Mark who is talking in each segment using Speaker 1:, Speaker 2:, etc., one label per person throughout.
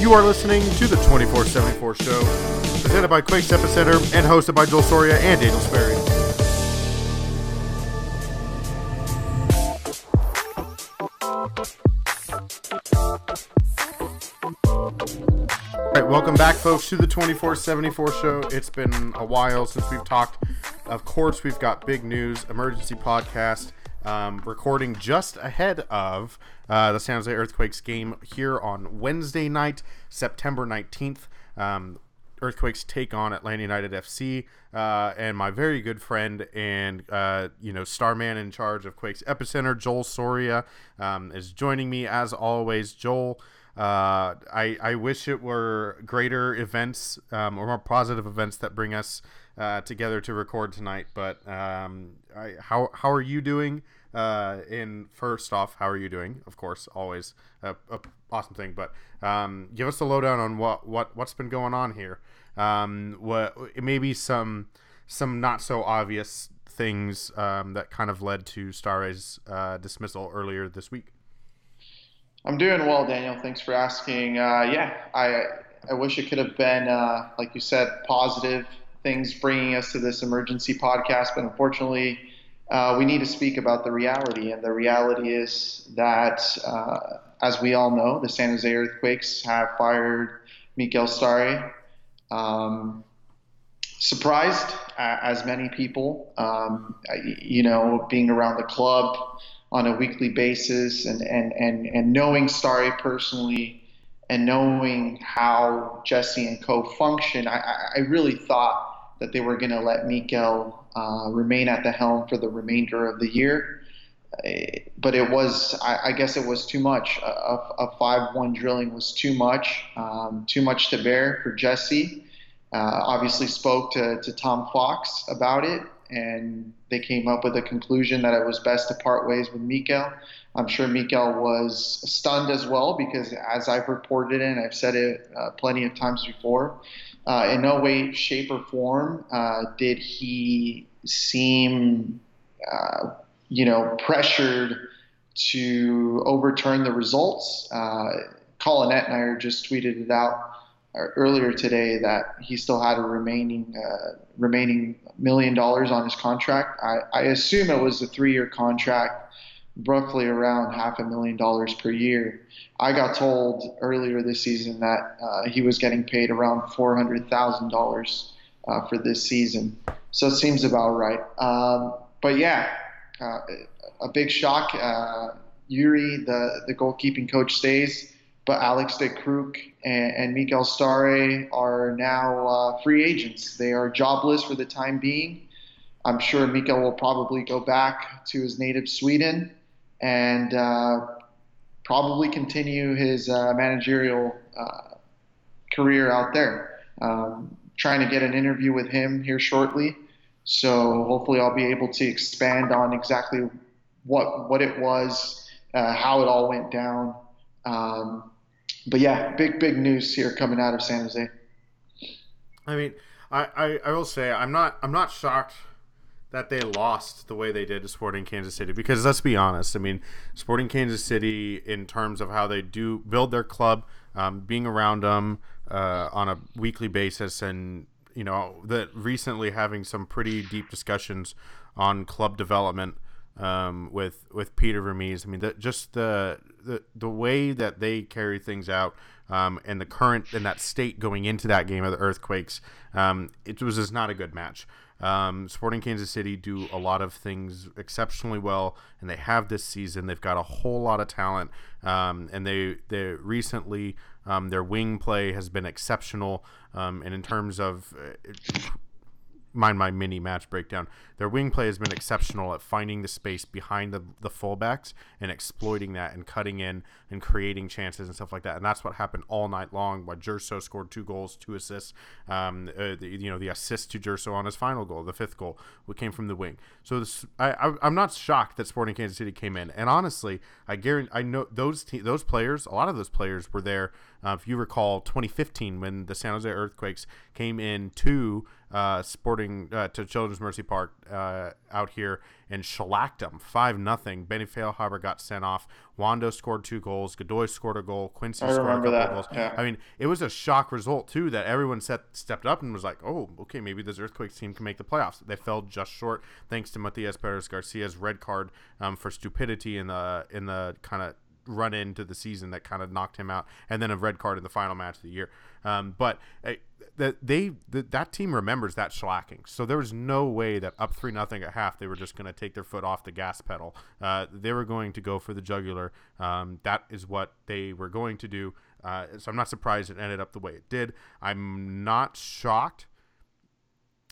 Speaker 1: You are listening to the 2474 show, presented by Quakes Epicenter and hosted by Joel Soria and Daniel Sperry. All right, welcome back, folks, to the 2474 show. It's been a while since we've talked. Of course, we've got big news, emergency podcast, um, recording just ahead of uh, the San Jose Earthquakes game here on Wednesday night, September 19th. Um, Earthquakes take on Atlanta United FC, uh, and my very good friend and uh, you know starman in charge of Quakes Epicenter, Joel Soria, um, is joining me as always. Joel, uh, I I wish it were greater events um, or more positive events that bring us uh, together to record tonight. But um, I, how how are you doing? Uh, in first off, how are you doing? Of course, always a, a awesome thing. But um, give us the lowdown on what what what's been going on here. Um, what maybe some some not so obvious things um, that kind of led to Stahre's uh, dismissal earlier this week.
Speaker 2: I'm doing well, Daniel. Thanks for asking. Uh, yeah, I I wish it could have been uh, like you said, positive things bringing us to this emergency podcast, but unfortunately, uh, we need to speak about the reality. And the reality is that, uh, as we all know, the San Jose Earthquakes have fired Mikael Stahre. Um, surprised, as many people, um, you know, being around the club on a weekly basis and, and, and, and knowing Stahre personally and knowing how Jesse and co function, I, I really thought that they were going to let Mikael uh, remain at the helm for the remainder of the year. But it was, I, guess it was too much. A, 5 1 drilling was too much, um, too much to bear for Jesse. Uh, obviously, spoke to, to Tom Fox about it and they came up with a conclusion that it was best to part ways with Mikael. I'm sure Mikael was stunned as well because, as I've reported and I've said it uh, plenty of times before, uh, in no way, shape, or form uh, did he seem, uh, you know, pressured to overturn the results. Uh, Colin Etnier just tweeted it out earlier today that he still had a remaining uh, remaining million dollars on his contract. I, I assume it was a three year contract, roughly around half a million dollars per year. I got told earlier this season that uh, he was getting paid around four hundred thousand uh, dollars for this season. So it seems about right. Um, but yeah, uh, a big shock. Uh, Yuri, the the goalkeeping coach, stays but Alex de Krook and, and Mikael Stahre are now uh, free agents. They are jobless for the time being. I'm sure Mikael will probably go back to his native Sweden and uh, probably continue his uh, managerial uh, career out there. Um, trying to get an interview with him here shortly. So hopefully I'll be able to expand on exactly what what it was, uh, how it all went down. Um, but yeah, big big news here coming out of San Jose.
Speaker 1: I mean, I, I, I will say I'm not I'm not shocked that they lost the way they did to Sporting Kansas City because let's be honest, I mean, Sporting Kansas City in terms of how they do build their club, um, being around them uh, on a weekly basis, and you know that recently having some pretty deep discussions on club development um, with with Peter Vermes. I mean, just the, the the way that they carry things out um, and the current and that state going into that game of the Earthquakes, um, it was just not a good match. Um, Sporting Kansas City do a lot of things exceptionally well, and they have this season. They've got a whole lot of talent, um, and they they recently um, their wing play has been exceptional. Um, and in terms of uh, mind my mini match breakdown. Their wing play has been exceptional at finding the space behind the, the fullbacks and exploiting that and cutting in and creating chances and stuff like that. And that's what happened all night long. Why Gerso scored two goals, two assists. Um, uh, the, you know, the assist to Gerso on his final goal, the fifth goal, what came from the wing. So this, I, I, am not shocked that Sporting Kansas City came in. And honestly, I guarantee, I know those te- those players, a lot of those players were there Uh, if you recall, 2015 when the San Jose Earthquakes came in to uh, Sporting uh, to Children's Mercy Park uh, out here and shellacked them five nothing. Benny Feilhaber got sent off. Wondo scored two goals. Godoy scored a goal. Quincy
Speaker 2: I
Speaker 1: scored a couple
Speaker 2: that.
Speaker 1: goals.
Speaker 2: Yeah.
Speaker 1: I mean, it was a shock result too that everyone set, stepped up and was like, "Oh, okay, maybe this Earthquakes team can make the playoffs." They fell just short thanks to Matias Perez Garcia's red card um, for stupidity in the in the kind of run into the season that kind of knocked him out, and then a red card in the final match of the year. Um, but uh, that they that team remembers that shellacking, so there was no way that up three nothing at half they were just going to take their foot off the gas pedal. Uh, they were going to go for the jugular. Um, that is what they were going to do. Uh, so I'm not surprised it ended up the way it did. I'm not shocked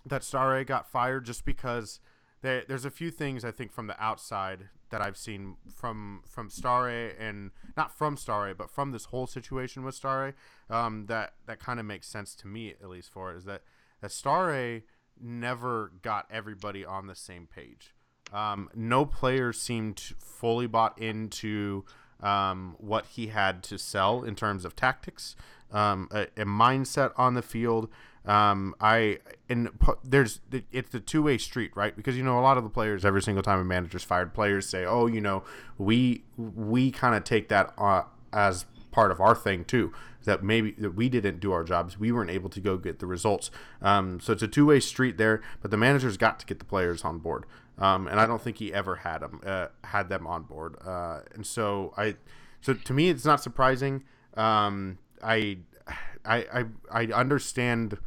Speaker 1: that Stahre got fired just because there, there's a few things I think from the outside that I've seen from from Stahre and not from Stahre, but from this whole situation with Stahre, um, that that kind of makes sense to me at least for it is that that Stahre never got everybody on the same page. Um, no player seemed fully bought into um, what he had to sell in terms of tactics, um, a, a, mindset on the field. Um, I and there's it's the two way street, right? Because you know a lot of the players every single time a manager's fired, players say, "Oh, you know, we we kind of take that uh, as part of our thing too." That maybe that we didn't do our jobs, we weren't able to go get the results. Um, so it's a two way street there, but the manager's got to get the players on board. Um, and I don't think he ever had them uh, had them on board. Uh, and so I, so to me, it's not surprising. Um, I, I, I, I understand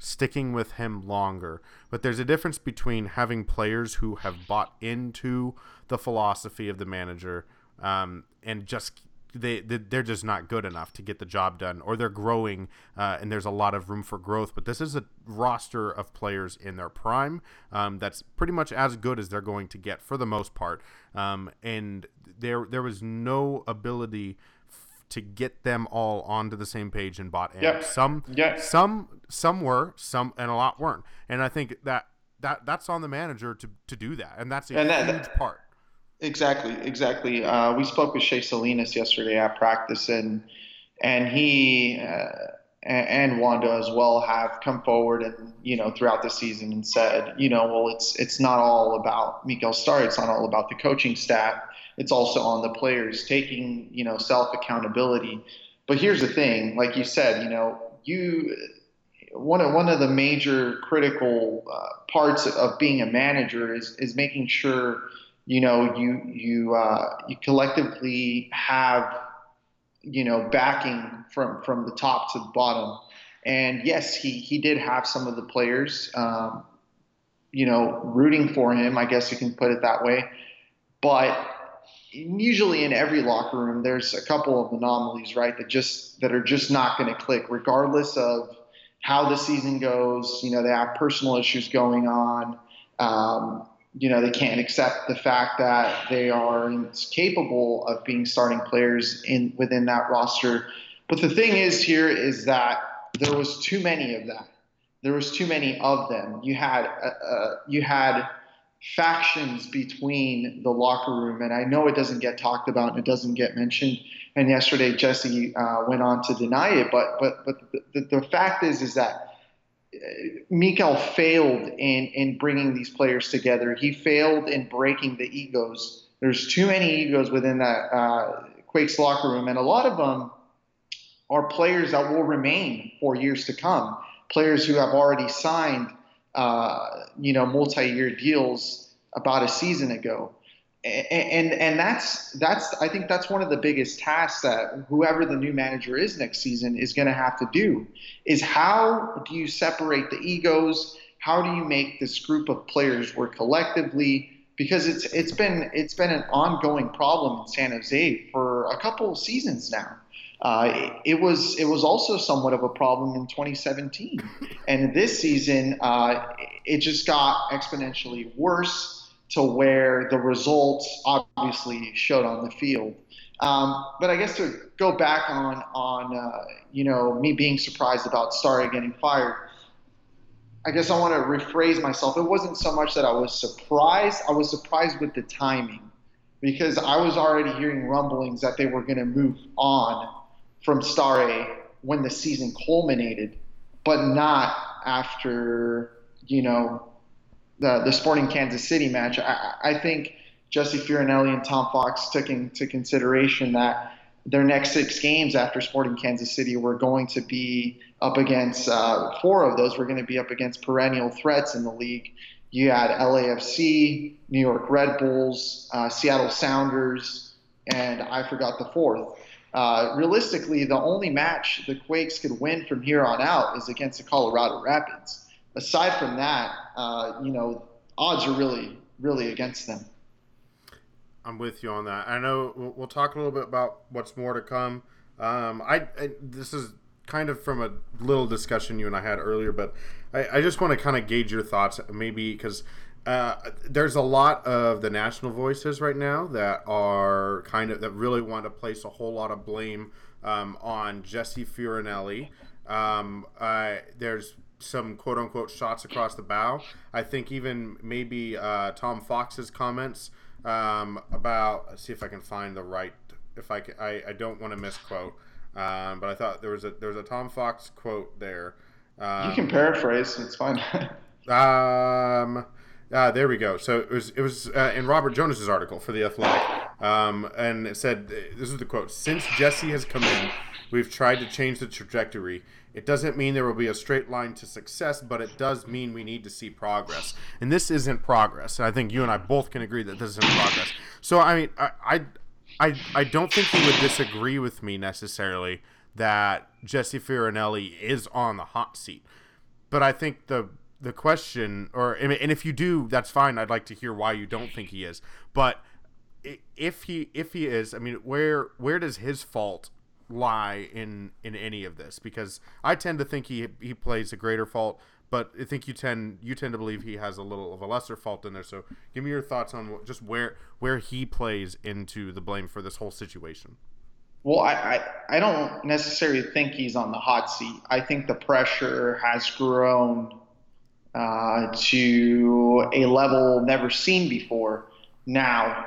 Speaker 1: sticking with him longer. But there's a difference between having players who have bought into the philosophy of the manager um, and just they, they are just not good enough to get the job done or they're growing uh, and there's a lot of room for growth but this is a roster of players in their prime um, that's pretty much as good as they're going to get for the most part um, and there there was no ability to get them all onto the same page and bought in.
Speaker 2: Yep.
Speaker 1: Some,
Speaker 2: yep.
Speaker 1: some, some were, some, and a lot weren't. And I think that that that's on the manager to to do that, and that's a and huge that, part.
Speaker 2: Exactly, exactly. Uh, we spoke with Shea Salinas yesterday at practice, and and he uh, and, and Wondo as well have come forward and you know throughout the season and said, you know, well, it's it's not all about Mikael Stahre, it's not all about the coaching staff it's also on the players taking you know self accountability. But here's the thing, like you said, you know, you one of one of the major critical uh, parts of being a manager is is making sure you know you you uh, you collectively have you know backing from from the top to the bottom. And yes, he he did have some of the players, um, you know, rooting for him. I guess you can put it that way. But usually in every locker room there's a couple of anomalies right that just that are just not going to click regardless of how the season goes you know they have personal issues going on. Um, you know they can't accept the fact that they are capable of being starting players in within that roster. But the thing is here is that there was too many of that. There was too many of them. You had uh, uh you had factions between the locker room. And I know it doesn't get talked about and it doesn't get mentioned. And yesterday Jesse uh, went on to deny it. But but but the, the, fact is is that uh, Mikael failed in in bringing these players together. He failed in breaking the egos. There's too many egos within that uh, Quakes locker room, and a lot of them are players that will remain for years to come. Players who have already signed uh, you know, multi-year deals about a season ago. And, and and that's that's I think that's one of the biggest tasks that whoever the new manager is next season is going to have to do is how do you separate the egos? How do you make this group of players work collectively? Because it's it's been it's been an ongoing problem in San Jose for a couple of seasons now. Uh, it was it was also somewhat of a problem in 2017, and this season uh, it just got exponentially worse to where the results obviously showed on the field. Um, but I guess to go back on on uh, you know me being surprised about Stahre getting fired, I guess I want to rephrase myself. It wasn't so much that I was surprised; I was surprised with the timing because I was already hearing rumblings that they were going to move on from Stahre when the season culminated, but not after you know the the Sporting Kansas City match. I, I think Jesse Fioranelli and Tom Fox took into consideration that their next six games after Sporting Kansas City were going to be up against uh, four of those were going to be up against perennial threats in the league. You had LAFC, New York Red Bulls, uh, Seattle Sounders, and I forgot the fourth. Uh, realistically, the only match the Quakes could win from here on out is against the Colorado Rapids. Aside from that, uh, you know, odds are really, really against them.
Speaker 1: I'm with you on that. I know we'll, talk a little bit about what's more to come. Um, I, I, this is kind of from a little discussion you and I had earlier, but I, I just want to kind of gauge your thoughts, maybe because uh, there's a lot of the national voices right now that are kind of that really want to place a whole lot of blame um, on Jesse Fioranelli. Um, uh, there's some quote unquote shots across the bow. I think even maybe uh, Tom Fox's comments um, about. Let's see if I can find the right. If I can, I, I don't want to misquote. Um, but I thought there was a there was a Tom Fox quote there.
Speaker 2: Um, you can paraphrase. It's fine.
Speaker 1: um. Uh, there we go. So it was it was uh, in Robert Jonas's article for the Athletic, um, and it said this is the quote: "Since Jesse has come in, we've tried to change the trajectory. It doesn't mean there will be a straight line to success, but it does mean we need to see progress. And this isn't progress. I think you and I both can agree that this isn't progress. So I mean, I I I, I don't think you would disagree with me necessarily that Jesse Fioranelli is on the hot seat, but I think the the question, or and if you do, that's fine. I'd like to hear why you don't think he is. But if he if he is, I mean, where where does his fault lie in in any of this? Because I tend to think he he plays a greater fault, but I think you tend you tend to believe he has a little of a lesser fault in there. So give me your thoughts on just where where he plays into the blame for this whole situation.
Speaker 2: Well, I, I, I don't necessarily think he's on the hot seat. I think the pressure has grown uh, to a level never seen before. Now,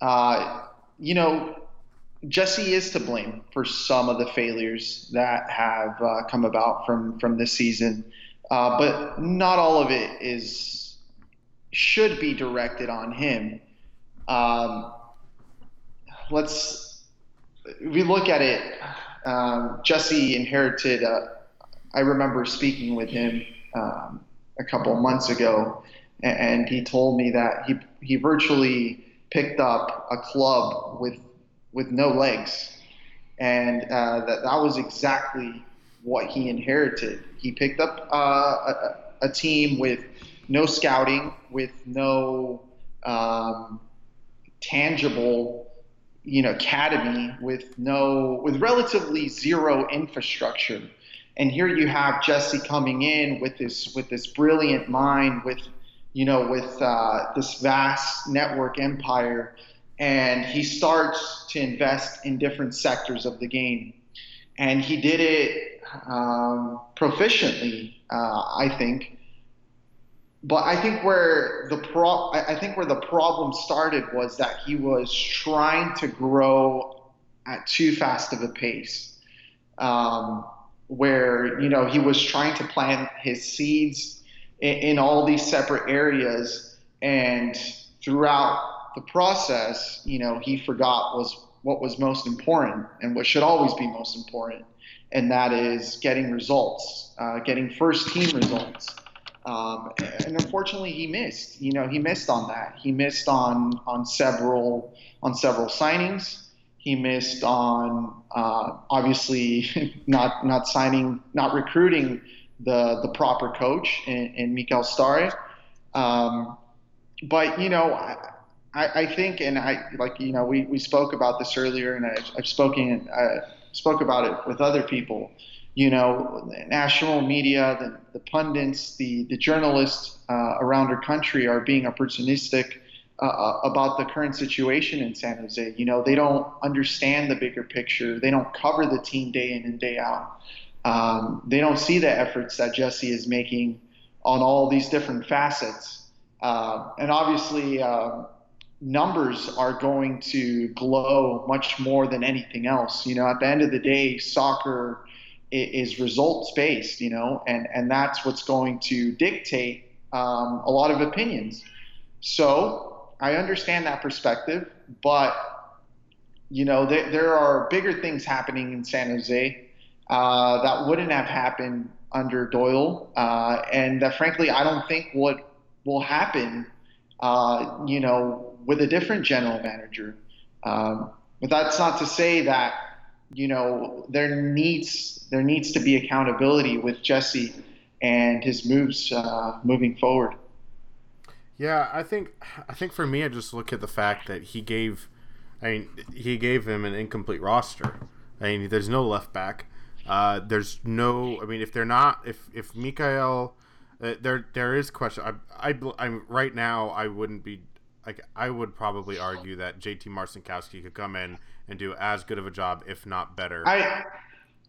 Speaker 2: uh, you know, Jesse is to blame for some of the failures that have uh, come about from from this season, uh, but not all of it is should be directed on him. Um, let's we look at it. Um, Jesse inherited. I remember speaking with him. Um, a couple months ago, and he told me that he he virtually picked up a club with with no legs, and uh, that that was exactly what he inherited. He picked up uh, a, a, team with no scouting, with no um, tangible, you know, academy, with no with relatively zero infrastructure and here you have Jesse coming in with this with this brilliant mind, with you know, with uh, this vast network empire, and he starts to invest in different sectors of the game, and he did it um, proficiently, uh, I think. But I think where the pro- I think where the problem started was that he was trying to grow at too fast of a pace. Um, where you know he was trying to plant his seeds in, in all these separate areas, and throughout the process, you know, he forgot was what was most important and what should always be most important, and that is getting results, uh, getting first team results. Um, and unfortunately, he missed. You know, he missed on that. He missed on on several on several signings. He missed on uh, obviously not not signing, not recruiting the the proper coach in, in Mikel. Um, but you know, I, I think, and I like you know, we, we spoke about this earlier, and I, I've spoken I spoke about it with other people. You know, national media, the, the pundits, the the journalists uh, around our country are being opportunistic uh, uh, about the current situation in San Jose. You know, they don't understand the bigger picture. They don't cover the team day in and day out. Um, they don't see the efforts that Jesse is making on all these different facets. Uh, and obviously, uh, numbers are going to glow much more than anything else. You know, at the end of the day, soccer is results based, you know, and, and that's what's going to dictate um, a lot of opinions. So I understand that perspective, but, you know, there, there are bigger things happening in San Jose uh, that wouldn't have happened under Doyle, uh, and that frankly, I don't think what will happen, uh, you know, with a different general manager. Um, but that's not to say that you know there needs there needs to be accountability with Jesse and his moves uh, moving forward.
Speaker 1: Yeah, I think I think for me, I just look at the fact that he gave, I mean, he gave him an incomplete roster. I mean, there's no left back. Uh, there's no. I mean, if they're not, if if Mikael, uh, there there is question. I I I'm right now. I wouldn't be like I would probably argue that JT Marcinkowski could come in and do as good of a job, if not better.
Speaker 2: I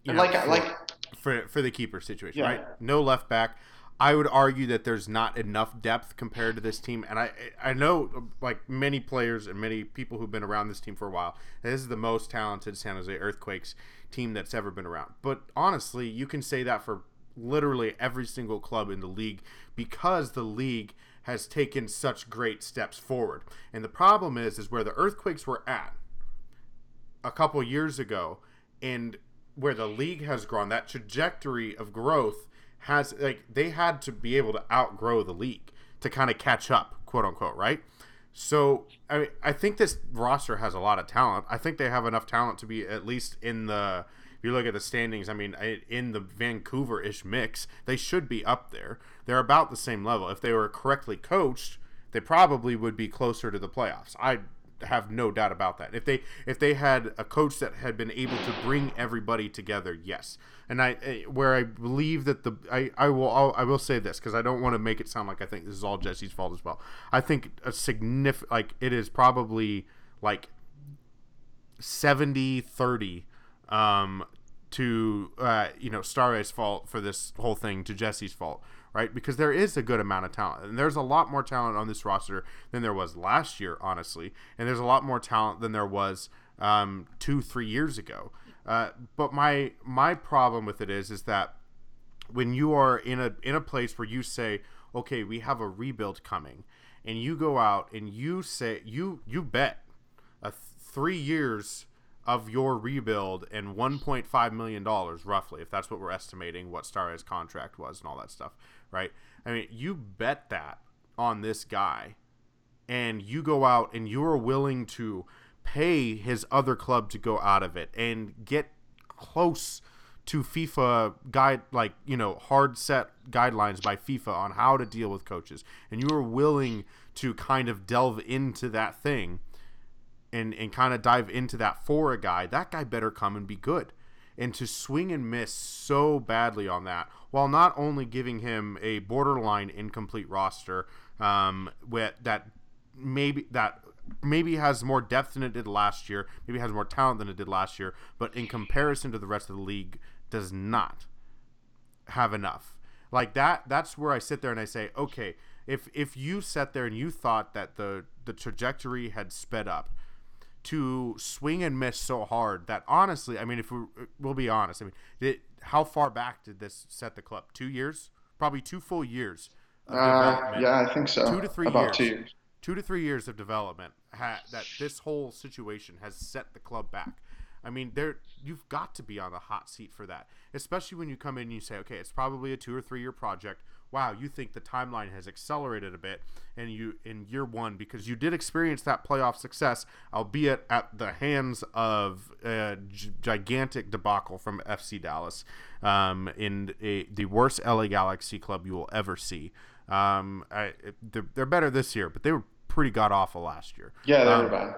Speaker 2: you know, like for, like
Speaker 1: for for the keeper situation, yeah. right? No left back. I would argue that there's not enough depth compared to this team, and I I know like many players and many people who've been around this team for a while. This is the most talented San Jose Earthquakes team that's ever been around. But honestly, you can say that for literally every single club in the league because the league has taken such great steps forward. And the problem is is where the Earthquakes were at a couple years ago and where the league has grown, that trajectory of growth has like they had to be able to outgrow the league to kind of catch up, quote unquote, right? So I mean, I think this roster has a lot of talent. I think they have enough talent to be at least in the. If you look at the standings, I mean, in the Vancouver-ish mix, they should be up there. They're about the same level. If they were correctly coached, they probably would be closer to the playoffs. I have no doubt about that. If they if they had a coach that had been able to bring everybody together, yes. And I eh, where I believe that the I I will I'll, I will say this because I don't want to make it sound like I think this is all Jesse's fault as well. I think a significant like it is probably like 70 30 um to uh you know Stahre's fault for this whole thing to Jesse's fault right? Because there is a good amount of talent, and there's a lot more talent on this roster than there was last year, honestly, and there's a lot more talent than there was um, two, three years ago. Uh, but my my problem with it is is that when you are in a in a place where you say, okay, we have a rebuild coming, and you go out and you say you you bet a th- three years of your rebuild and 1.5 million dollars roughly if that's what we're estimating what Stahre's contract was and all that stuff right? I mean, you bet that on this guy, and you go out and you are willing to pay his other club to go out of it and get close to FIFA guide like you know hard set guidelines by FIFA on how to deal with coaches and you are willing to kind of delve into that thing and and kind of dive into that for a guy that guy better come and be good and to swing and miss so badly on that while not only giving him a borderline incomplete roster um, with that maybe that maybe has more depth than it did last year, maybe has more talent than it did last year, but in comparison to the rest of the league, does not have enough. Like that, that's where I sit there and I say, okay, if if you sat there and you thought that the the trajectory had sped up, to swing and miss so hard that honestly, I mean, if we, we'll be honest, I mean, how far back did this set the club? Two years, probably two full years.
Speaker 2: Uh, yeah, I think so.
Speaker 1: Two to three About years. Two years. Two to three years of development ha- that this whole situation has set the club back. I mean, there you've got to be on the hot seat for that, especially when you come in and you say, okay, it's probably a two or three year project wow, you think the timeline has accelerated a bit and you in year one because you did experience that playoff success, albeit at the hands of a g- gigantic debacle from FC Dallas um, in a, the worst LA Galaxy club you will ever see. Um, I, they're, they're, better this year, but they were pretty god awful last year.
Speaker 2: Yeah, they um, were bad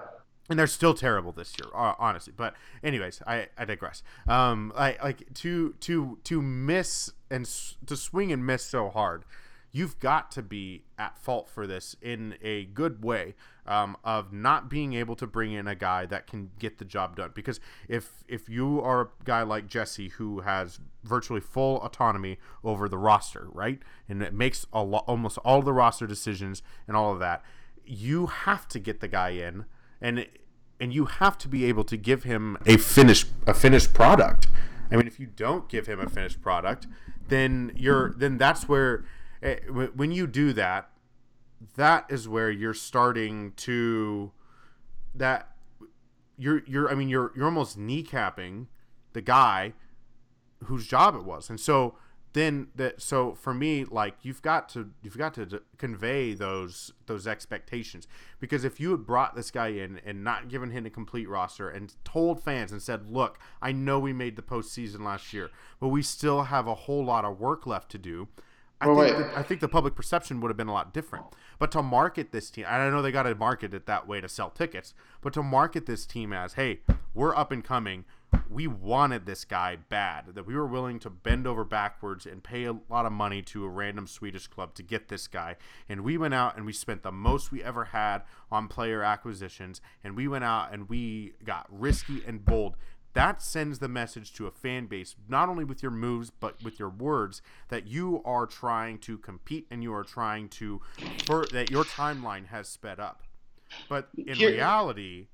Speaker 1: and they're still terrible this year, honestly. But anyways, I, I digress. Um, I like to to to miss and s- to swing and miss so hard. You've got to be at fault for this in a good way um, of not being able to bring in a guy that can get the job done. Because if if you are a guy like Jesse who has virtually full autonomy over the roster, right, and it makes a lo- almost all the roster decisions and all of that, you have to get the guy in, and and you have to be able to give him a finished a finished product. I mean, if you don't give him a finished product, then you're then that's where eh, when you do that, that is where you're starting to that you're you're I mean you're you're almost kneecapping the guy whose job it was, and so then that so for me like you've got to you've got to d- convey those those expectations. Because if you had brought this guy in and not given him a complete roster and told fans and said look i know we made the postseason last year but we still have a whole lot of work left to do I,
Speaker 2: Well,
Speaker 1: think, the, I think the public perception would have been a lot different. But to market this team, and I know they got to market it that way to sell tickets, but to market this team as, hey, we're up and coming. We wanted this guy bad, that we were willing to bend over backwards and pay a lot of money to a random Swedish club to get this guy. And we went out and we spent the most we ever had on player acquisitions. And we went out and we got risky and bold that sends the message to a fan base not only with your moves but with your words that you are trying to compete and you are trying to for, that your timeline has sped up. But in
Speaker 2: Here-
Speaker 1: reality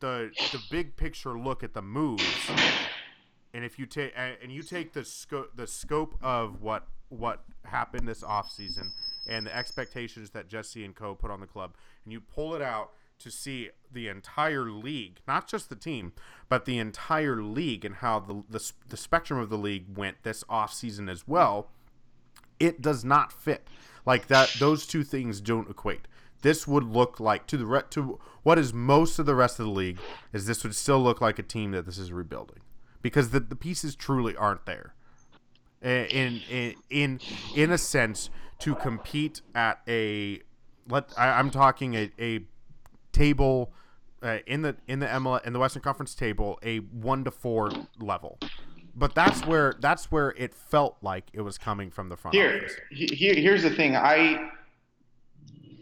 Speaker 1: the the big picture look at the moves and if you take and you take the scope the scope of what what happened this offseason and the expectations that Jesse and Co put on the club and you pull it out to see the entire league, not just the team, but the entire league and how the the, the spectrum of the league went this offseason as well, it does not fit. Like that those two things don't equate. This would look like to the re- to what is most of the rest of the league is this would still look like a team that this is rebuilding because the, the pieces truly aren't there in in in in a sense to compete at a let I, I'm talking a, a table uh, in the in the ML in the Western Conference table a one to four level, but that's where that's where it felt like it was coming from the front
Speaker 2: Here,
Speaker 1: office.
Speaker 2: here, here's the thing. I,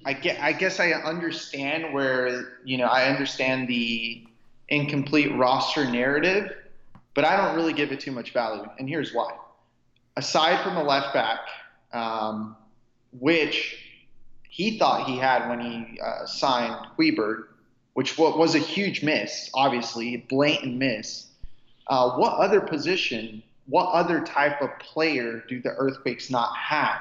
Speaker 2: I get. I guess I understand where you know. I understand the incomplete roster narrative, but I don't really give it too much value. And here's why. Aside from the left back, um, which he thought he had when he uh, signed Queber, which was a huge miss, obviously, blatant miss. Uh, what other position, what other type of player do the Earthquakes not have?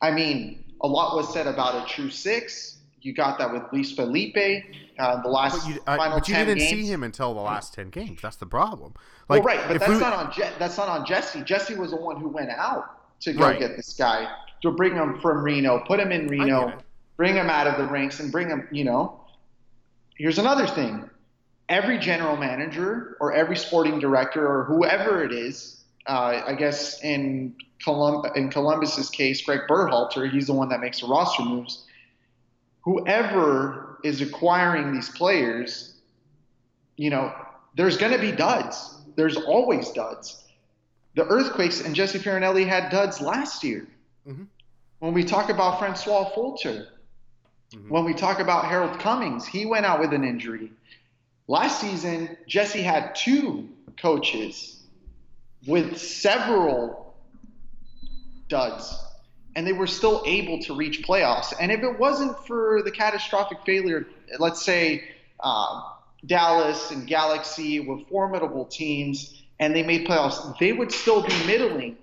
Speaker 2: I mean, a lot was said about a true six. You got that with Luis Felipe. Uh, the last
Speaker 1: But you, I,
Speaker 2: final
Speaker 1: but you
Speaker 2: 10
Speaker 1: didn't
Speaker 2: games.
Speaker 1: see him until the last ten games. That's the problem.
Speaker 2: well, right, but that's
Speaker 1: we-
Speaker 2: not on Je- that's not on Jesse. Jesse was the one who went out to go
Speaker 1: Right.
Speaker 2: get this guy to bring him from Reno, put him in Reno. Bring him out of the ranks, and bring him. You know, here's another thing: every general manager or every sporting director or whoever it is, uh, I guess in Colum- in Columbus's case, Greg Berhalter, he's the one that makes the roster moves. Whoever is acquiring these players, you know, there's going to be duds. There's always duds. The Earthquakes and Jesse Fioranelli had duds last year.
Speaker 1: Mhm.
Speaker 2: When we talk about Francois Affolter,
Speaker 1: Mhm.
Speaker 2: when we talk about Harold Cummings, he went out with an injury. Last season, Jesse had two coaches with several duds, and they were still able to reach playoffs. And if it wasn't for the catastrophic failure, let's say uh, Dallas and Galaxy were formidable teams and they made playoffs, they would still be middling.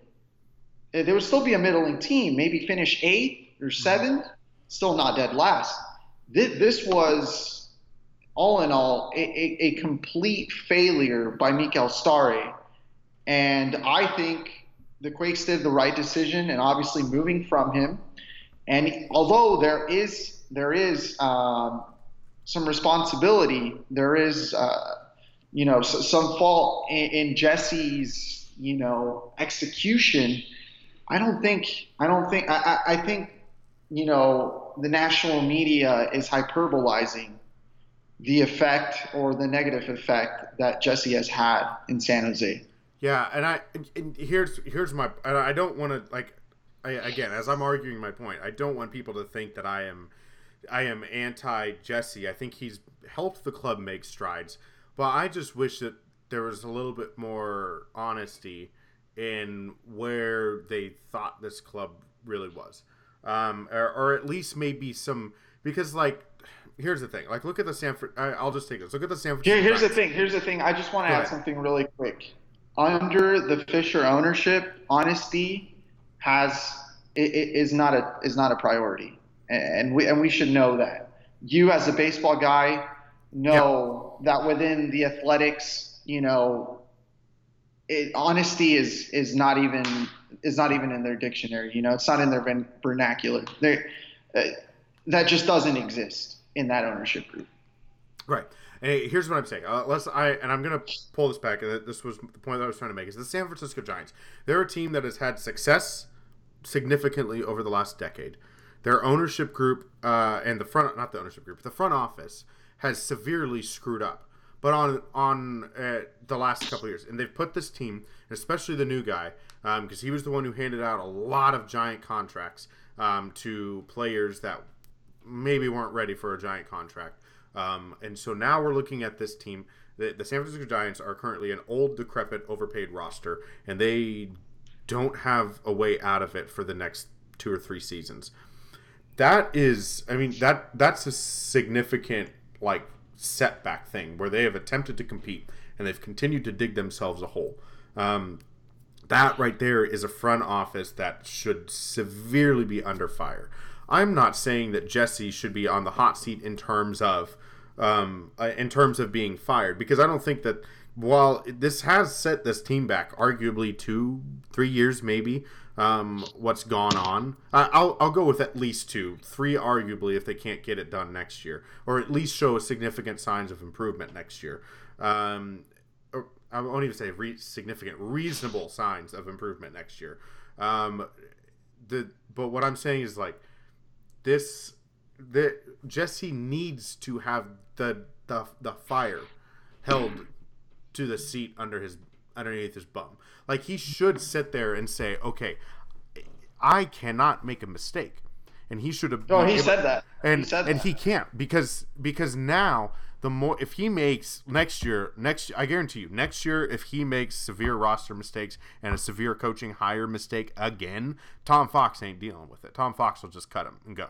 Speaker 2: They would still be a middling team, maybe finish eighth or seventh, still not dead last. This, was, all in all, a, a, a complete failure by Mikel Stahre. And I think the Quakes did the right decision, and obviously moving from him. And although there is there is um, some responsibility, there is uh, you know s- some fault in, in Jesse's you know execution. I don't think I don't think I, I, I think you know the national media is hyperbolizing the effect or the negative effect that Jesse has had in San Jose.
Speaker 1: Yeah, and I and here's here's my I don't want to like I, again as I'm arguing my point. I don't want people to think that I am I am anti Jesse. I think he's helped the club make strides, but I just wish that there was a little bit more honesty in where they thought this club really was, um, or, or at least maybe some because like here's the thing. Like, look at the Sanford. I, will just take this. Look at the San
Speaker 2: Francisco. Here, here's the thing. Here's the thing. I just want to add something really quick. Under the Fisher ownership, honesty has is not a is not a priority, and we and we should know that. You as a baseball guy know that within the athletics, you know, it, honesty is is not even is not even in their dictionary. You know, it's not in their vernacular. Uh, that just doesn't exist in that ownership group.
Speaker 1: Right. And here's what I'm saying. Uh, let's I and I'm gonna pull this back. This was the point that I was trying to make. Is the San Francisco Giants? They're a team that has had success significantly over the last decade. Their ownership group uh, and the front, not the ownership group, the front office has severely screwed up. But on on uh, the last couple years, and they've put this team, especially the new guy, because um, he was the one who handed out a lot of giant contracts um, to players that maybe weren't ready for a giant contract. Um, and so now we're looking at this team. The, the San Francisco Giants are currently an old, decrepit, overpaid roster, and they don't have a way out of it for the next two or three seasons. That is, I mean, that that's a significant like setback thing where they have attempted to compete and they've continued to dig themselves a hole. Um, that right there is a front office that should severely be under fire. I'm not saying that Jesse should be on the hot seat in terms of um, uh, in terms of being fired because I don't think that while this has set this team back arguably two three years maybe um, what's gone on uh, I'll, I'll go with at least two three arguably if they can't get it done next year or at least show significant signs of improvement next year um, I won't even say re- significant, reasonable signs of improvement next year. Um, the but what I'm saying is like this. The Jesse needs to have the the the fire held to the seat under his underneath his bum. Like he should sit there and say, "Okay, I cannot make a mistake," and he should have.
Speaker 2: Oh, he able, said that,
Speaker 1: and
Speaker 2: he said
Speaker 1: and
Speaker 2: that.
Speaker 1: he can't because because now the more if he makes next year next I guarantee you next year if he makes severe roster mistakes and a severe coaching hire mistake again, Tom Fox ain't dealing with it. Tom Fox will just cut him and go.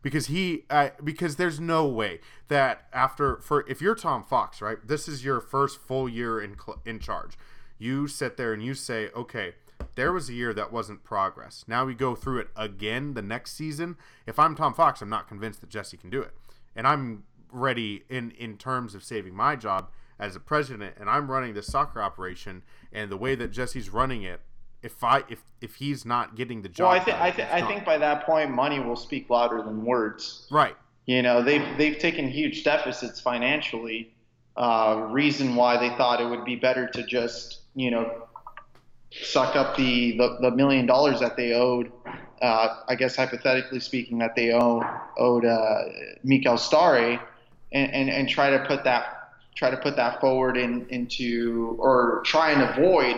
Speaker 1: Because he, uh, because there's no way that after for if you're Tom Fox, right? This is your first full year in in charge. You sit there and you say, okay, there was a year that wasn't progress. Now we go through it again the next season. If I'm Tom Fox, I'm not convinced that Jesse can do it, and I'm ready in in terms of saving my job as a president and I'm running the soccer operation and the way that Jesse's running it if I if if he's not getting the job
Speaker 2: well I think I, th- I think by that point money will speak louder than words.
Speaker 1: Right.
Speaker 2: You know they've they've taken huge deficits financially uh, reason why they thought it would be better to just you know suck up the the, the million dollars that they owed uh, I guess hypothetically speaking that they owe, owed uh, Mikael Stahre and, and, and try to put that try to put that forward in, into or try and avoid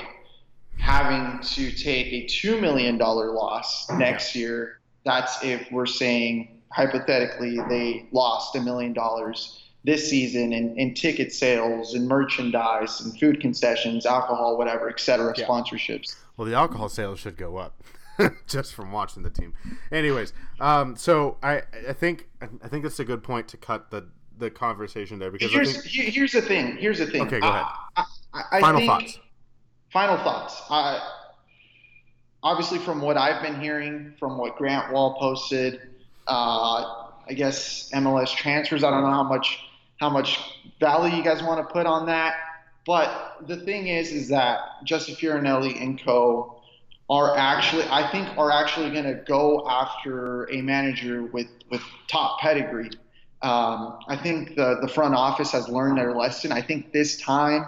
Speaker 2: having to take a two million dollar loss next year. That's if we're saying hypothetically they lost a million dollars this season in, in ticket sales and merchandise and food concessions, alcohol, whatever, et cetera, yeah. sponsorships.
Speaker 1: Well, the alcohol sales should go up. just from watching the team. Anyways, um, so I I think I think that's a good point to cut the the conversation there because
Speaker 2: here's
Speaker 1: think...
Speaker 2: here's the thing. Here's the thing.
Speaker 1: Okay, go ahead.
Speaker 2: I, I,
Speaker 1: final thoughts.
Speaker 2: Final thoughts. obviously, from what I've been hearing, from what Grant Wahl posted, uh, I guess MLS transfers. I don't know how much how much value you guys want to put on that. But the thing is, is that Jesse Fioranelli and co are actually, I think, are actually going to go after a manager with with top pedigree. Um, I think the, the front office has learned their lesson. I think this time,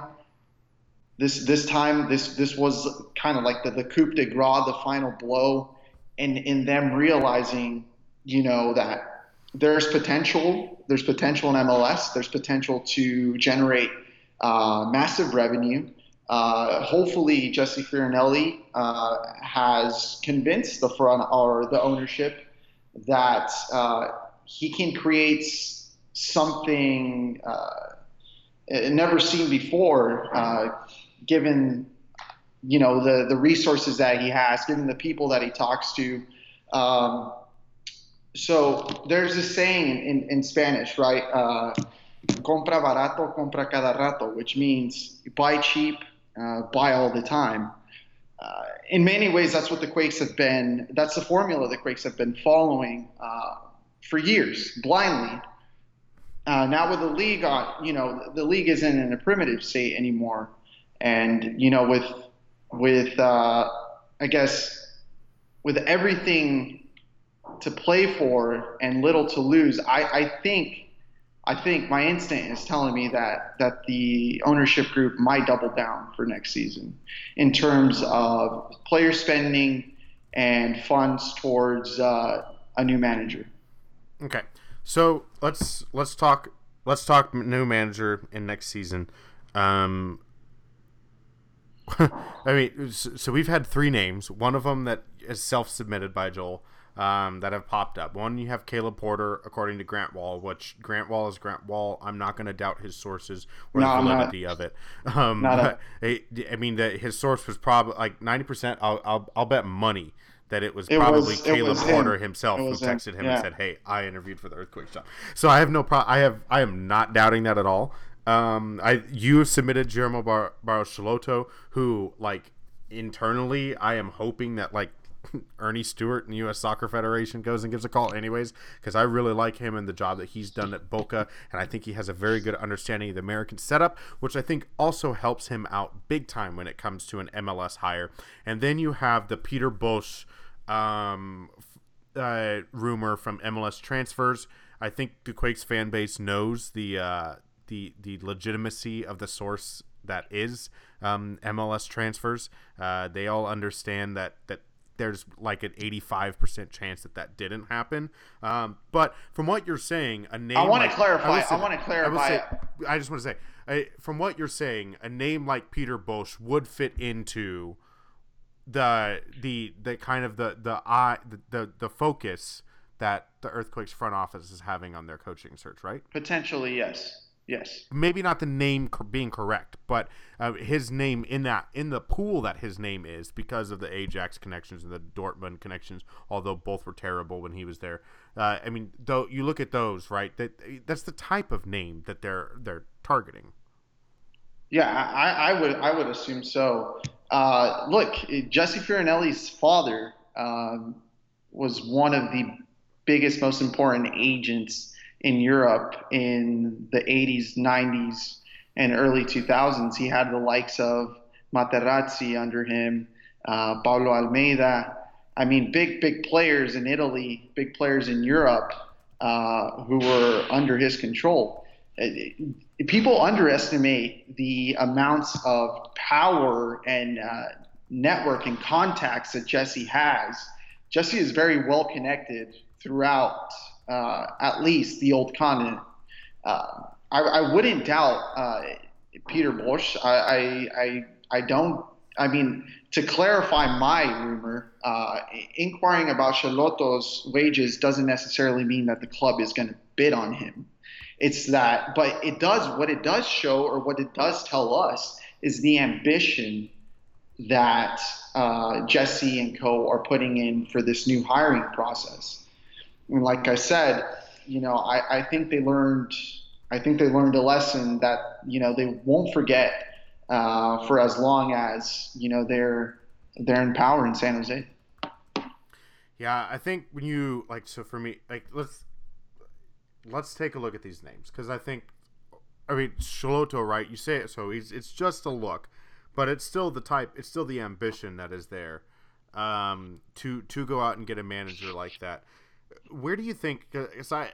Speaker 2: this this time, this this was kind of like the, the coup de grace, the final blow, and in them realizing, you know, that there's potential. There's potential in MLS. There's potential to generate uh, massive revenue. Uh, hopefully, Jesse Fioranelli uh, has convinced the front or the ownership that uh, he can create something uh, never seen before, uh, given you know the the resources that he has, given the people that he talks to. Um, so there's a saying in, in Spanish, right? Uh, compra barato, compra cada rato, which means buy cheap, uh, buy all the time. Uh, in many ways, that's what the Quakes have been. That's the formula the Quakes have been following uh, for years, blindly. Uh, now with the league, on, you know, the league isn't in a primitive state anymore, and you know, with with uh, I guess with everything to play for and little to lose, I, I think I think my instinct is telling me that that the ownership group might double down for next season in terms of player spending and funds towards uh, a new manager.
Speaker 1: Okay, so let's let's talk let's talk new manager in next season. Um, I mean, so we've had three names. One of them that is self-submitted by Joel um, that have popped up. One, you have Caleb Porter, according to Grant Wahl, which Grant Wahl is Grant Wahl. I'm not going to doubt his sources or no, the validity of it. Um, but a... I mean, that his source was probably like 90%. I'll, I'll, I'll bet money that it was it probably was, Caleb was Porter him. himself who texted him, him yeah. and said, "Hey, I interviewed for the Earthquake Shop." So I have no problem. I have I am not doubting that at all. Um, I you submitted Guillermo Bar- Barros Schelotto, who like internally I am hoping that like Earnie Stewart in the U.S. Soccer Federation goes and gives a call, anyways, because I really like him and the job that he's done at Boca, and I think he has a very good understanding of the American setup, which I think also helps him out big time when it comes to an MLS hire. And then you have the Peter Bosz um, uh, rumor from MLS transfers. I think the Quakes fan base knows the uh, the the legitimacy of the source that is um, MLS transfers. Uh, they all understand that that there's like an 85% chance that that didn't happen. Um, but from what you're saying, a name.
Speaker 2: I want
Speaker 1: like,
Speaker 2: to clarify. I, I want to clarify.
Speaker 1: I, say, I just want to say, from what you're saying, a name like Peter Bosz would fit into the the the kind of the the eye the, the, the focus that the Earthquakes front office is having on their coaching search, right?
Speaker 2: Potentially, yes. Yes.
Speaker 1: Maybe not the name being correct, but uh, his name in that in the pool that his name is because of the Ajax connections and the Dortmund connections. Although both were terrible when he was there. Uh, I mean, though you look at those, right? That that's the type of name that they're they're targeting.
Speaker 2: Yeah, I, I would I would assume so. Uh, look, Jesse Fioranelli's father um, was one of the biggest, most important agents in Europe in the 80s, 90s, and early 2000s. He had the likes of Materazzi under him, uh, Paulo Almeida. I mean, big, big players in Italy, big players in Europe uh, who were under his control. Uh, people underestimate the amounts of power and uh, network and contacts that Jesse has. Jesse is very well connected throughout uh, at least the old continent. Uh, I, I, wouldn't doubt uh, Peter Bosz. I, I, I, don't. I mean, to clarify my rumor, uh, inquiring about Schelotto's wages doesn't necessarily mean that the club is going to bid on him. It's that, but it does. What it does show, or what it does tell us, is the ambition that uh, Jesse and Co. are putting in for this new hiring process. And like I said, you know, I, I think they learned. I think they learned a lesson that you know they won't forget uh, for as long as you know they're they're in power in San Jose.
Speaker 1: Yeah, I think when you like, so for me, like let's let's take a look at these names because I think, I mean, Schelotto, right? You say it so he's it's just a look, but it's still the type, it's still the ambition that is there um, to to go out and get a manager like that where do you think? Because I,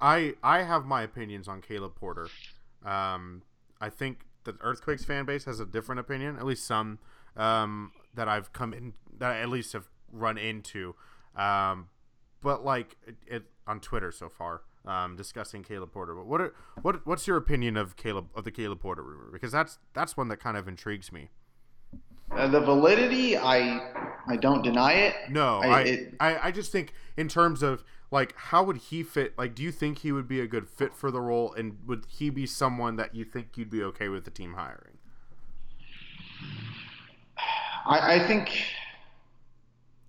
Speaker 1: I, I have my opinions on Caleb Porter. Um, I think the Earthquakes fan base has a different opinion. At least some um, that I've come in that I at least have run into. Um, but like it, it, on Twitter so far, um, discussing Caleb Porter. But what are, what what's your opinion of Caleb of the Caleb Porter rumor? Because that's that's one that kind of intrigues me.
Speaker 2: Uh, the validity, I I don't deny it.
Speaker 1: No, I I, it, I, I just think in terms of like how would he fit? Like, do you think he would be a good fit for the role, and would he be someone that you think you'd be okay with the team hiring?
Speaker 2: I, I think.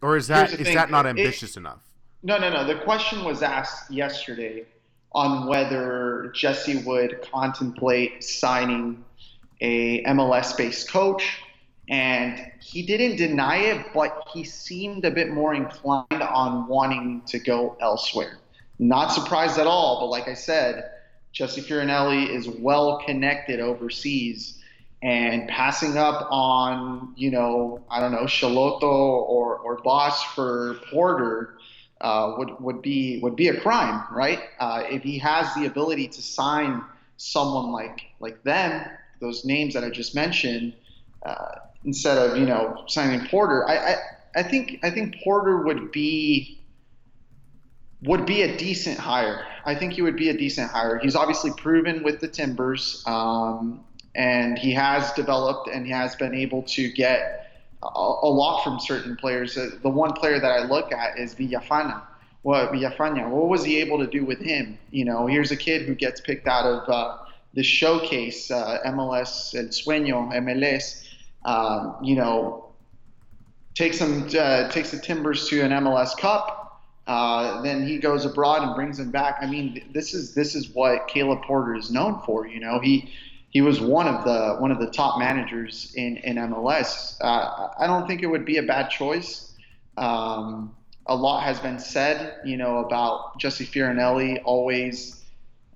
Speaker 1: Or is that is thing. that not ambitious
Speaker 2: it,
Speaker 1: enough?
Speaker 2: No, no, no. The question was asked yesterday on whether Jesse would contemplate signing a MLS-based coach, and he didn't deny it, but he seemed a bit more inclined on wanting to go elsewhere. Not surprised at all, but like I said, Jesse Fioranelli is well connected overseas and passing up on, you know, I don't know, Schelotto or, or Bosz for Porter uh, would, would be would be a crime, right? Uh, if he has the ability to sign someone like like them, those names that I just mentioned, uh, instead of you know signing Porter, I, I I think I think Porter would be would be a decent hire. I think he would be a decent hire. He's obviously proven with the Timbers, um, and he has developed and he has been able to get a, a lot from certain players. The one player that I look at is Villafaña. What Villafaña? What was he able to do with him? You know, here's a kid who gets picked out of uh, the showcase uh, MLS El Sueño MLS. Um, you know, takes them uh, takes the Timbers to an MLS Cup uh, then he goes abroad and brings him back. I mean, this is this is what Caleb Porter is known for. You know, he he was one of the one of the top managers in in MLS. Uh, I don't think it would be a bad choice. Um, a lot has been said, you know, about Jesse Fioranelli always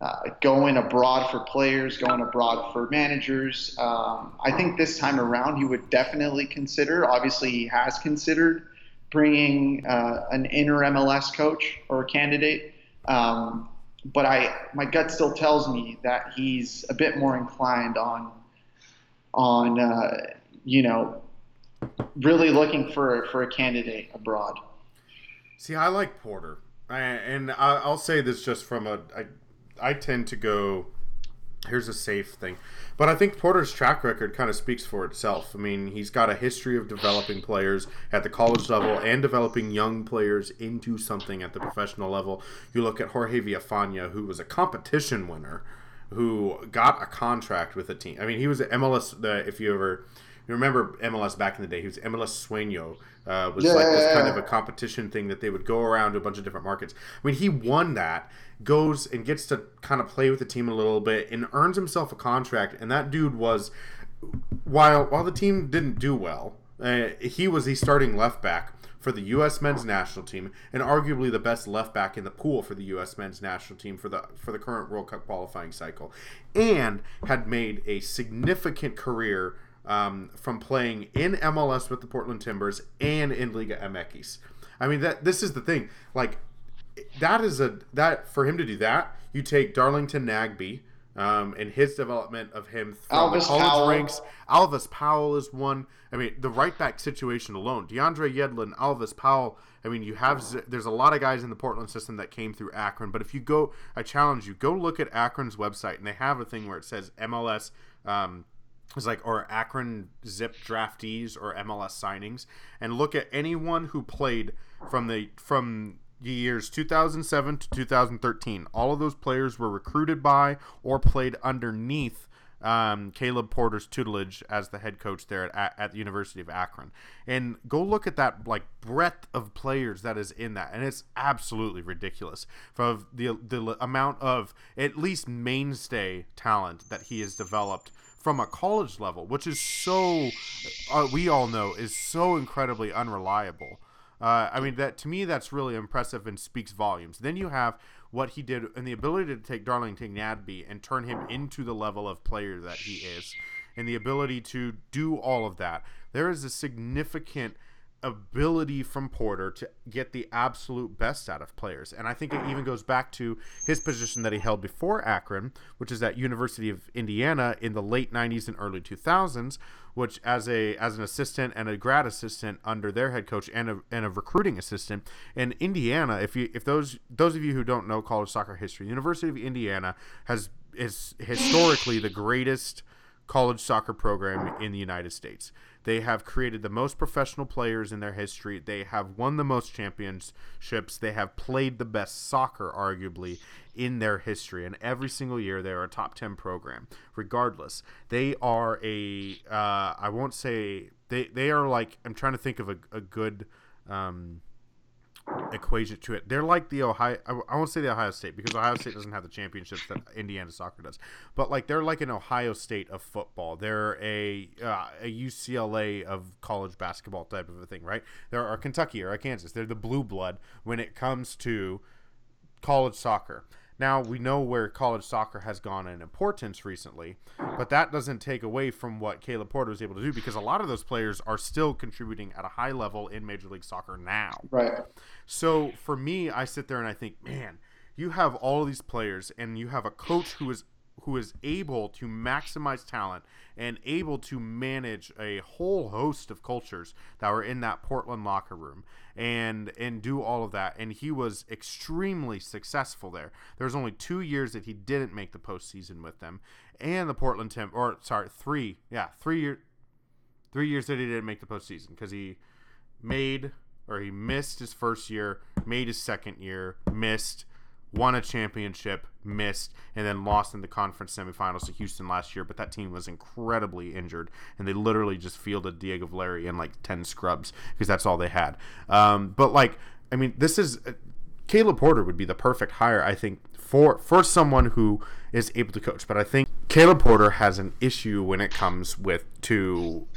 Speaker 2: uh, going abroad for players, going abroad for managers. Um, I think this time around he would definitely consider. Obviously, he has considered bringing uh, an inner MLS coach or a candidate. Um, but I, my gut still tells me that he's a bit more inclined on, on, uh, you know, really looking for for a candidate abroad.
Speaker 1: See, I like Porter, and I'll say this just from a, I, I tend to go. Here's a safe thing. But I think Porter's track record kind of speaks for itself. I mean, he's got a history of developing players at the college level and developing young players into something at the professional level. You look at Jorge Villafaña, who was a competition winner, who got a contract with a team. I mean, he was MLS. If you ever you remember MLS back in the day, he was MLS Sueño. Uh, was yeah, like this kind of a competition thing that they would go around to a bunch of different markets. I mean, he won that goes and gets to kind of play with the team a little bit and earns himself a contract. And that dude was, while while the team didn't do well, uh, he was the starting left back for the U.S. men's national team and arguably the best left back in the pool for the U.S. men's national team for the for the current World Cup qualifying cycle, and had made a significant career um, from playing in MLS with the Portland Timbers and in Liga MX. I mean that this is the thing. Like that is a that for him to do that, you take Darlington Nagbe um, and his development of him from Alvas the college Powell. ranks. Alvas Powell is one. I mean, the right back situation alone. DeAndre Yedlin, Alvas Powell. I mean, you have there's a lot of guys in the Portland system that came through Akron. But if you go, I challenge you, go look at Akron's website, and they have a thing where it says MLS. Um, is like or Akron Zip draftees or MLS signings, and look at anyone who played from the from years 2007 to 2013. All of those players were recruited by or played underneath um, Caleb Porter's tutelage as the head coach there at, at the University of Akron. And go look at that like breadth of players that is in that, and it's absolutely ridiculous for the the amount of at least mainstay talent that he has developed from a college level, which is so uh, we all know is so incredibly unreliable. Uh, I mean, that to me, that's really impressive and speaks volumes. Then you have what he did and the ability to take Darlington Nagbe and turn him into the level of player that he is, and the ability to do all of that. There is a significant ability from Porter to get the absolute best out of players. And I think it even goes back to his position that he held before Akron, which is at University of Indiana in the late 90s and early 2000s, which as a as an assistant and a grad assistant under their head coach and a, and a recruiting assistant in Indiana, if you if those those of you who don't know college soccer history, University of Indiana has is historically the greatest college soccer program in the United States. They have created the most professional players in their history. They have won the most championships. They have played the best soccer, arguably, in their history. And every single year, they're a top 10 program, regardless. They are a, uh, I won't say, they, they are like, I'm trying to think of a, a good. Um, equate it to it. They're like the Ohio. I, won't say the Ohio State because Ohio State doesn't have the championships that Indiana soccer does. But like they're like an Ohio State of football. They're a uh, a UCLA of college basketball type of a thing, right? There are Kentucky or a Kansas. They're the blue blood when it comes to college soccer. Now we know where college soccer has gone in importance recently, but that doesn't take away from what Caleb Porter was able to do because a lot of those players are still contributing at a high level in Major League Soccer now.
Speaker 2: Right.
Speaker 1: So for me, I sit there and I think, man, you have all these players and you have a coach who is who is able to maximize talent and able to manage a whole host of cultures that were in that Portland locker room and and do all of that and he was extremely successful there. There's only 2 years that he didn't make the postseason with them and the Portland Tim or sorry, 3. Yeah, 3 years 3 years that he didn't make the postseason cuz he made or he missed his first year, made his second year, missed won a championship, missed, and then lost in the conference semifinals to Houston last year. But that team was incredibly injured, and they literally just fielded Diego Valeri and like ten scrubs because that's all they had. Um, but like, I mean, this is uh, Caleb Porter would be the perfect hire, I think, for for someone who is able to coach. But I think Caleb Porter has an issue when it comes with to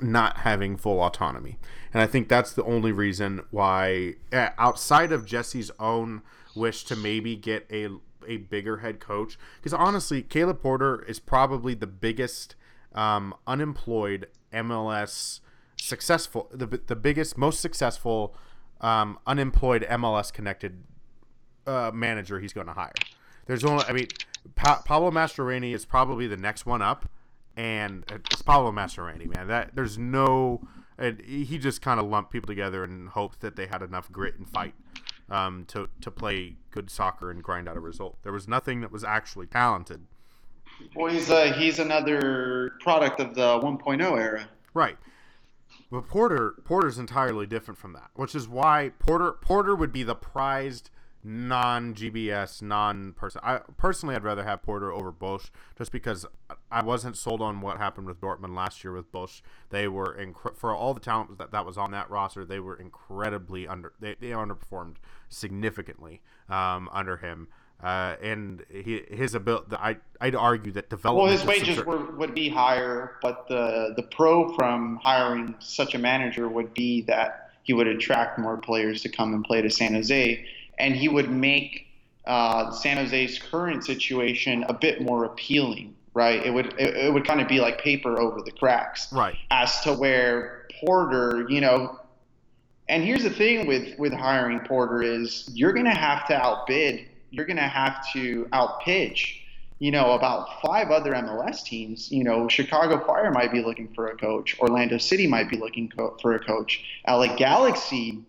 Speaker 1: not having full autonomy. And I think that's the only reason why, uh, outside of Jesse's own wish to maybe get a a bigger head coach because honestly, Caleb Porter is probably the biggest um, unemployed MLS successful the the biggest most successful um, unemployed MLS connected uh, manager he's going to hire. There's only I mean pa- Pablo Mastroeni is probably the next one up, and it's Pablo Mastroeni, man. That there's no he just kind of lumped people together and hoped that they had enough grit and fight um, to to play good soccer and grind out a result. There was nothing that was actually talented.
Speaker 2: Well, he's uh, he's another product of the 1.0 era.
Speaker 1: Right. But Porter Porter's entirely different from that, which is why Porter Porter would be the prized non GBS, non person. I personally, I'd rather have Porter over Bosz, just because I wasn't sold on what happened with Dortmund last year with Bosz. They were inc- for all the talent that, that was on that roster. They were incredibly under. They, they underperformed significantly um, under him. Uh, and he, his ability, I, I'd argue that development.
Speaker 2: Well, his wages were, would be higher, but the the pro from hiring such a manager would be that he would attract more players to come and play to San Jose and he would make uh, San Jose's current situation a bit more appealing, right? It would it, it would kind of be like paper over the cracks,
Speaker 1: right?
Speaker 2: As to where Porter, you know, and here's the thing with with hiring Porter is you're going to have to outbid, you're going to have to outpitch. You know, about five other MLS teams. You know, Chicago Fire might be looking for a coach. Orlando City might be looking co- for a coach. LA Galaxy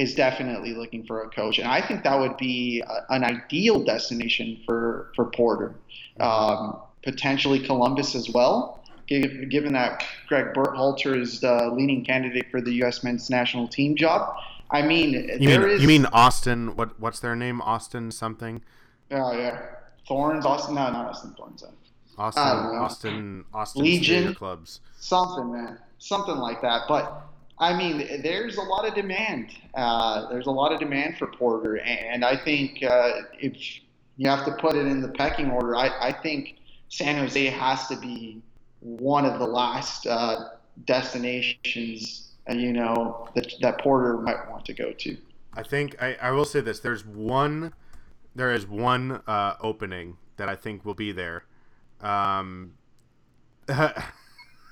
Speaker 2: is definitely looking for a coach, and I think that would be a, an ideal destination for for Porter. Um, potentially Columbus as well, given that Greg Berhalter is the leading candidate for the U.S. men's national team job. I mean,
Speaker 1: you mean, is, you mean Austin? What what's their name? Austin something?
Speaker 2: Oh yeah, Thorns. Austin? No, not Austin Thorns.
Speaker 1: Austin, Austin, Austin
Speaker 2: Legion
Speaker 1: clubs.
Speaker 2: Something, man, something like that. But I mean, there's a lot of demand. Uh, there's a lot of demand for Porter, and I think uh, if you have to put it in the pecking order, I, I think San Jose has to be one of the last uh, destinations, uh, you know, that, that Porter might want to go to.
Speaker 1: I think I, I will say this: there's one, there is one uh, opening that I think will be there. Um,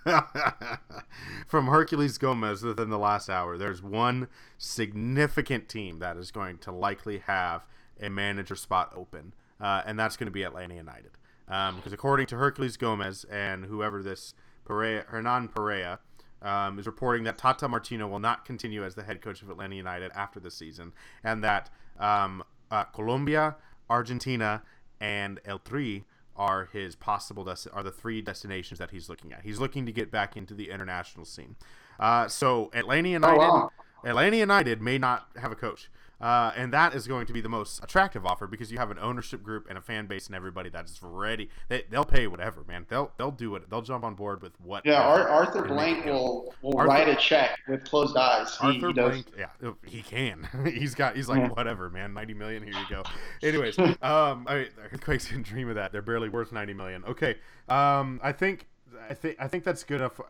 Speaker 1: from Herculez Gomez within the last hour. There's one significant team that is going to likely have a manager spot open, uh, and that's going to be Atlanta United. Um, because according to Herculez Gomez and whoever this Perea, Hernan Perea, um, is reporting that Tata Martino will not continue as the head coach of Atlanta United after the season, and that um, uh, Colombia, Argentina, and El Tri are his possible desti- are the three destinations that he's looking at. He's looking to get back into the international scene. Uh, so Atlanta United, oh, wow. Atlanta United may not have a coach. Uh, and that is going to be the most attractive offer because you have an ownership group and a fan base and everybody that's ready. They, they'll pay whatever, man. They'll they'll do it. They'll jump on board with what.
Speaker 2: Yeah, Arthur Blank will will Arthur, write a check with closed eyes.
Speaker 1: He, Arthur he Blank, yeah, he can. he's got. He's like, yeah. whatever, man. Ninety million. Here you go. Anyways, um, I mean, Quakes can dream of that. They're barely worth ninety million. Okay, um, I think I think I think that's good enough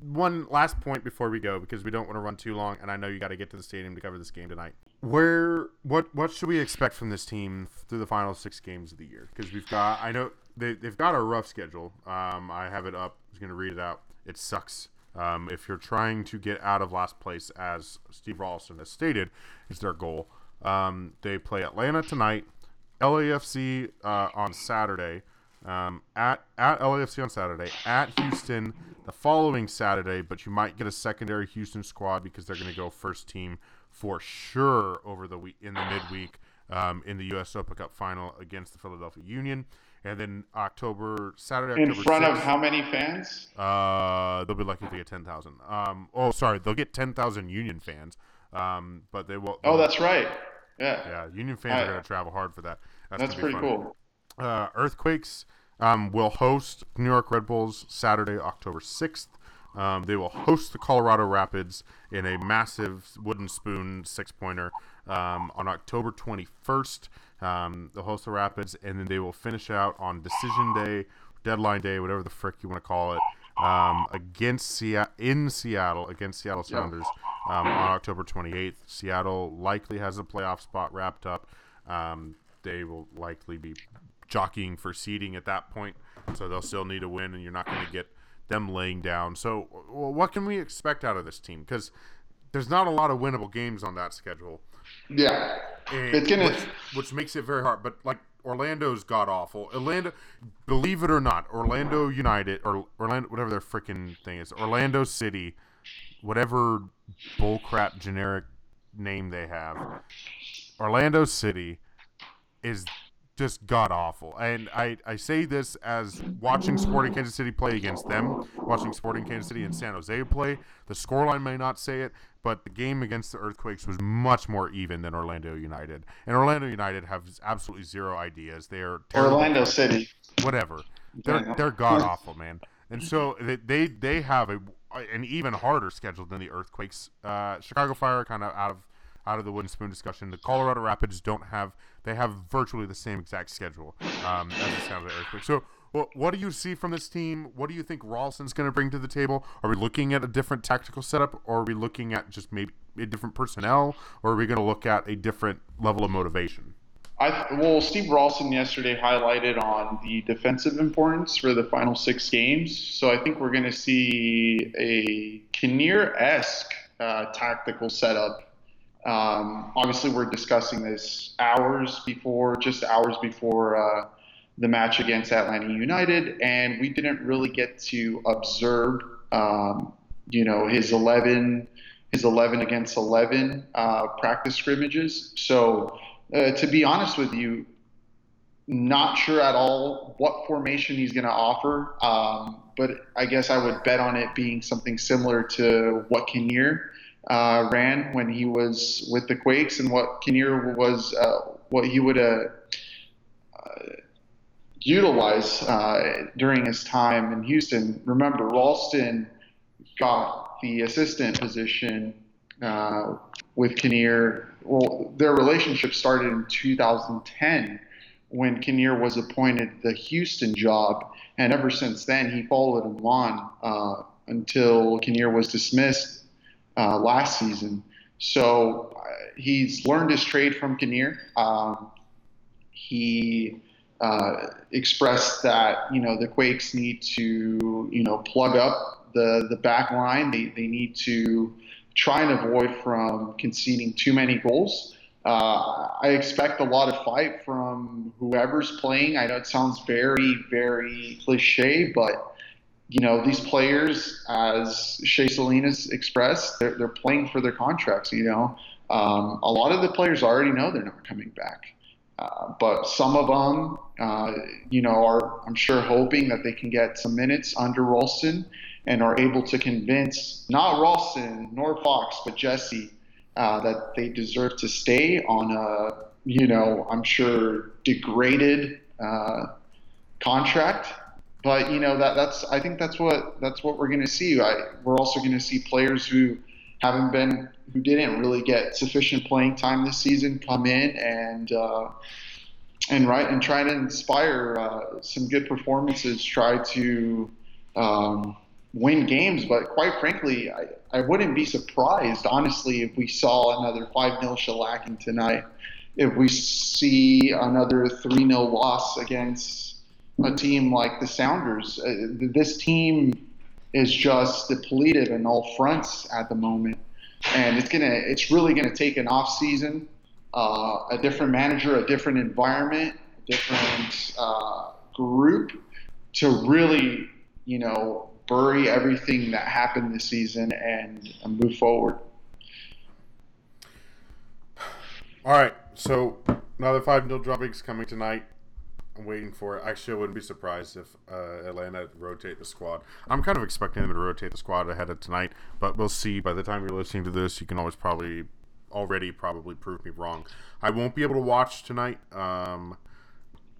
Speaker 1: one last point before we go because we don't want to run too long and I know you got to get to the stadium to cover this game tonight. Where what what should we expect from this team through the final 6 games of the year? Because we've got I know they they've got a rough schedule. Um, I have it up. I was going to read it out. It sucks. Um, if you're trying to get out of last place as Steve Ralston has stated is their goal. Um, they play Atlanta tonight, LAFC uh, on Saturday, um, at at LAFC on Saturday, at Houston the following Saturday, but you might get a secondary Houston squad because they're going to go first team for sure over the week in the midweek um, in the U.S. Open Cup final against the Philadelphia Union. And then October Saturday,
Speaker 2: in
Speaker 1: October
Speaker 2: front 6th, of how many fans?
Speaker 1: Uh, they'll be lucky to get ten thousand. Um, oh, sorry, they'll get ten thousand Union fans. Um, but they will.
Speaker 2: Oh, that's right. Yeah.
Speaker 1: Yeah, Union fans I, are going to travel hard for that.
Speaker 2: That's, that's pretty fun. cool.
Speaker 1: Uh, earthquakes um, will host New York Red Bulls Saturday, October 6th. Um, they will host the Colorado Rapids in a massive wooden spoon six pointer um, on October 21st. Um, they'll host the Rapids, and then they will finish out on decision day, deadline day, whatever the frick you want to call it, um, against Seattle in Seattle against Seattle Sounders um, on October 28th. Seattle likely has a playoff spot wrapped up. Um, they will likely be jockeying for seeding at that point. So they'll still need a win, and you're not going to get them laying down. So, what can we expect out of this team? Because there's not a lot of winnable games on that schedule.
Speaker 2: Yeah,
Speaker 1: it's gonna... which, which makes it very hard. But like Orlando's god awful. Orlando, believe it or not, Orlando United or Orlando, whatever their freaking thing is, Orlando City, whatever bullcrap generic name they have, Orlando City is just god awful. And I, I say this as watching Sporting Kansas City play against them, watching Sporting Kansas City and San Jose play. The scoreline may not say it, but the game against the Earthquakes was much more even than Orlando United. And Orlando United have absolutely zero ideas. They're
Speaker 2: Orlando City.
Speaker 1: Whatever. They're they're god awful, man. And so they they have a an even harder schedule than the Earthquakes. Uh, Chicago Fire kind of out of out of the wooden spoon discussion. The Colorado Rapids don't have they have virtually the same exact schedule um, as the San Jose Earthquake. So, well, what do you see from this team? What do you think Ralston's going to bring to the table? Are we looking at a different tactical setup, or are we looking at just maybe a different personnel, or are we going to look at a different level of motivation?
Speaker 2: I, well, Steve Ralston yesterday highlighted on the defensive importance for the final six games. So I think we're going to see a Kinnear esque uh, tactical setup um, obviously, we're discussing this hours before, just hours before uh, the match against Atlanta United, and we didn't really get to observe, um, you know, his 11, his 11 against 11 uh, practice scrimmages. So, uh, to be honest with you, not sure at all what formation he's going to offer, um, but I guess I would bet on it being something similar to what Kinnear uh, ran when he was with the Quakes and what Kinnear was, uh, what he would uh, uh utilize uh, during his time in Houston. Remember, Ralston got the assistant position uh, with Kinnear. Well, their relationship started in 2010 when Kinnear was appointed the Houston job, and ever since then he followed him on until Kinnear was dismissed uh, last season. So uh, he's learned his trade from Kinnear. Um, he uh, expressed that you know the Quakes need to you know plug up the the back line. They they need to try and avoid from conceding too many goals. Uh, I expect a lot of fight from whoever's playing. I know it sounds very very cliche, but you know, these players, as Shea Salinas expressed, they're, they're playing for their contracts. You know, um, a lot of the players already know they're not coming back. Uh, but some of them, uh, you know, are I'm sure hoping that they can get some minutes under Ralston and are able to convince not Ralston nor Fox, but Jesse uh, that they deserve to stay on a, you know, I'm sure degraded uh, contract. But you know that that's I think that's what that's what we're going to see. I, we're also going to see players who haven't been who didn't really get sufficient playing time this season come in and uh, and right and try to inspire uh, some good performances. Try to um, win games, but quite frankly, I, I wouldn't be surprised honestly if we saw another five 0 shellacking tonight. If we see another three 0 loss against a team like the Sounders, uh, this team is just depleted in all fronts at the moment, and it's gonna it's really gonna take an off season, uh, a different manager, a different environment, a different uh, group to really you know bury everything that happened this season and, and move forward.
Speaker 1: All right, so another five 0 droppings coming tonight. I'm waiting for it. Actually, I wouldn't be surprised if uh, Atlanta rotate the squad. I'm kind of expecting them to rotate the squad ahead of tonight, but we'll see. By the time you're listening to this, you can always probably already probably prove me wrong. I won't be able to watch tonight. Um,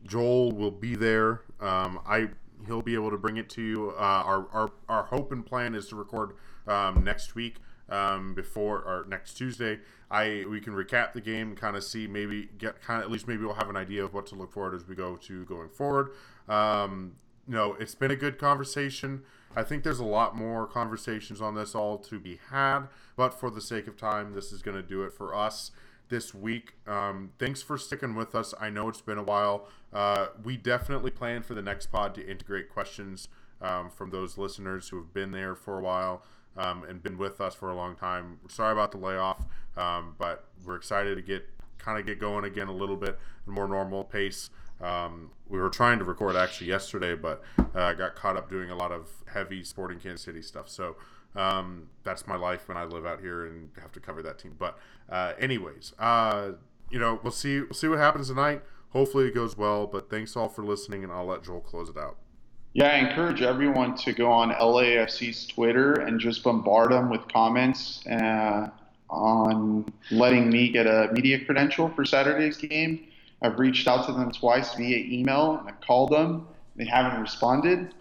Speaker 1: Joel will be there. Um, I he'll be able to bring it to you. Uh, our, our our hope and plan is to record um, next week um, before or next Tuesday. I we can recap the game, kind of see maybe get kind of at least maybe we'll have an idea of what to look forward as we go to going forward. Um, you know, it's been a good conversation. I think there's a lot more conversations on this all to be had, but for the sake of time, this is going to do it for us this week. Um, thanks for sticking with us. I know it's been a while. Uh, we definitely plan for the next pod to integrate questions um, from those listeners who have been there for a while um, and been with us for a long time. Sorry about the layoff, um, but we're excited to get kind of get going again a little bit a more normal pace. Um, we were trying to record actually yesterday, but uh, got caught up doing a lot of heavy Sporting Kansas City stuff. So um, that's my life when I live out here and have to cover that team. But uh, anyways, uh, you know, we'll see. We'll see what happens tonight. Hopefully it goes well. But thanks all for listening, and I'll let Joel close it out.
Speaker 2: Yeah, I encourage everyone to go on LAFC's Twitter and just bombard them with comments uh, on letting me get a media credential for Saturday's game. I've reached out to them twice via email and I've called them. They haven't responded.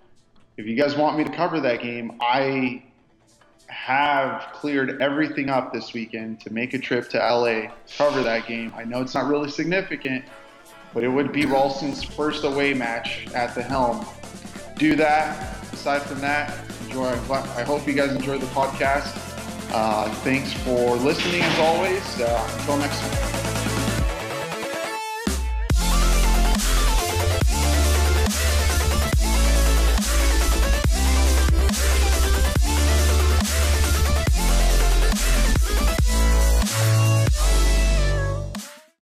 Speaker 2: If you guys want me to cover that game, I have cleared everything up this weekend to make a trip to LA, cover that game. I know it's not really significant, but it would be Ralston's first away match at the helm. Do that. Aside from that, enjoy. I hope you guys enjoyed the podcast. Uh, thanks for listening as always. Uh, until next time.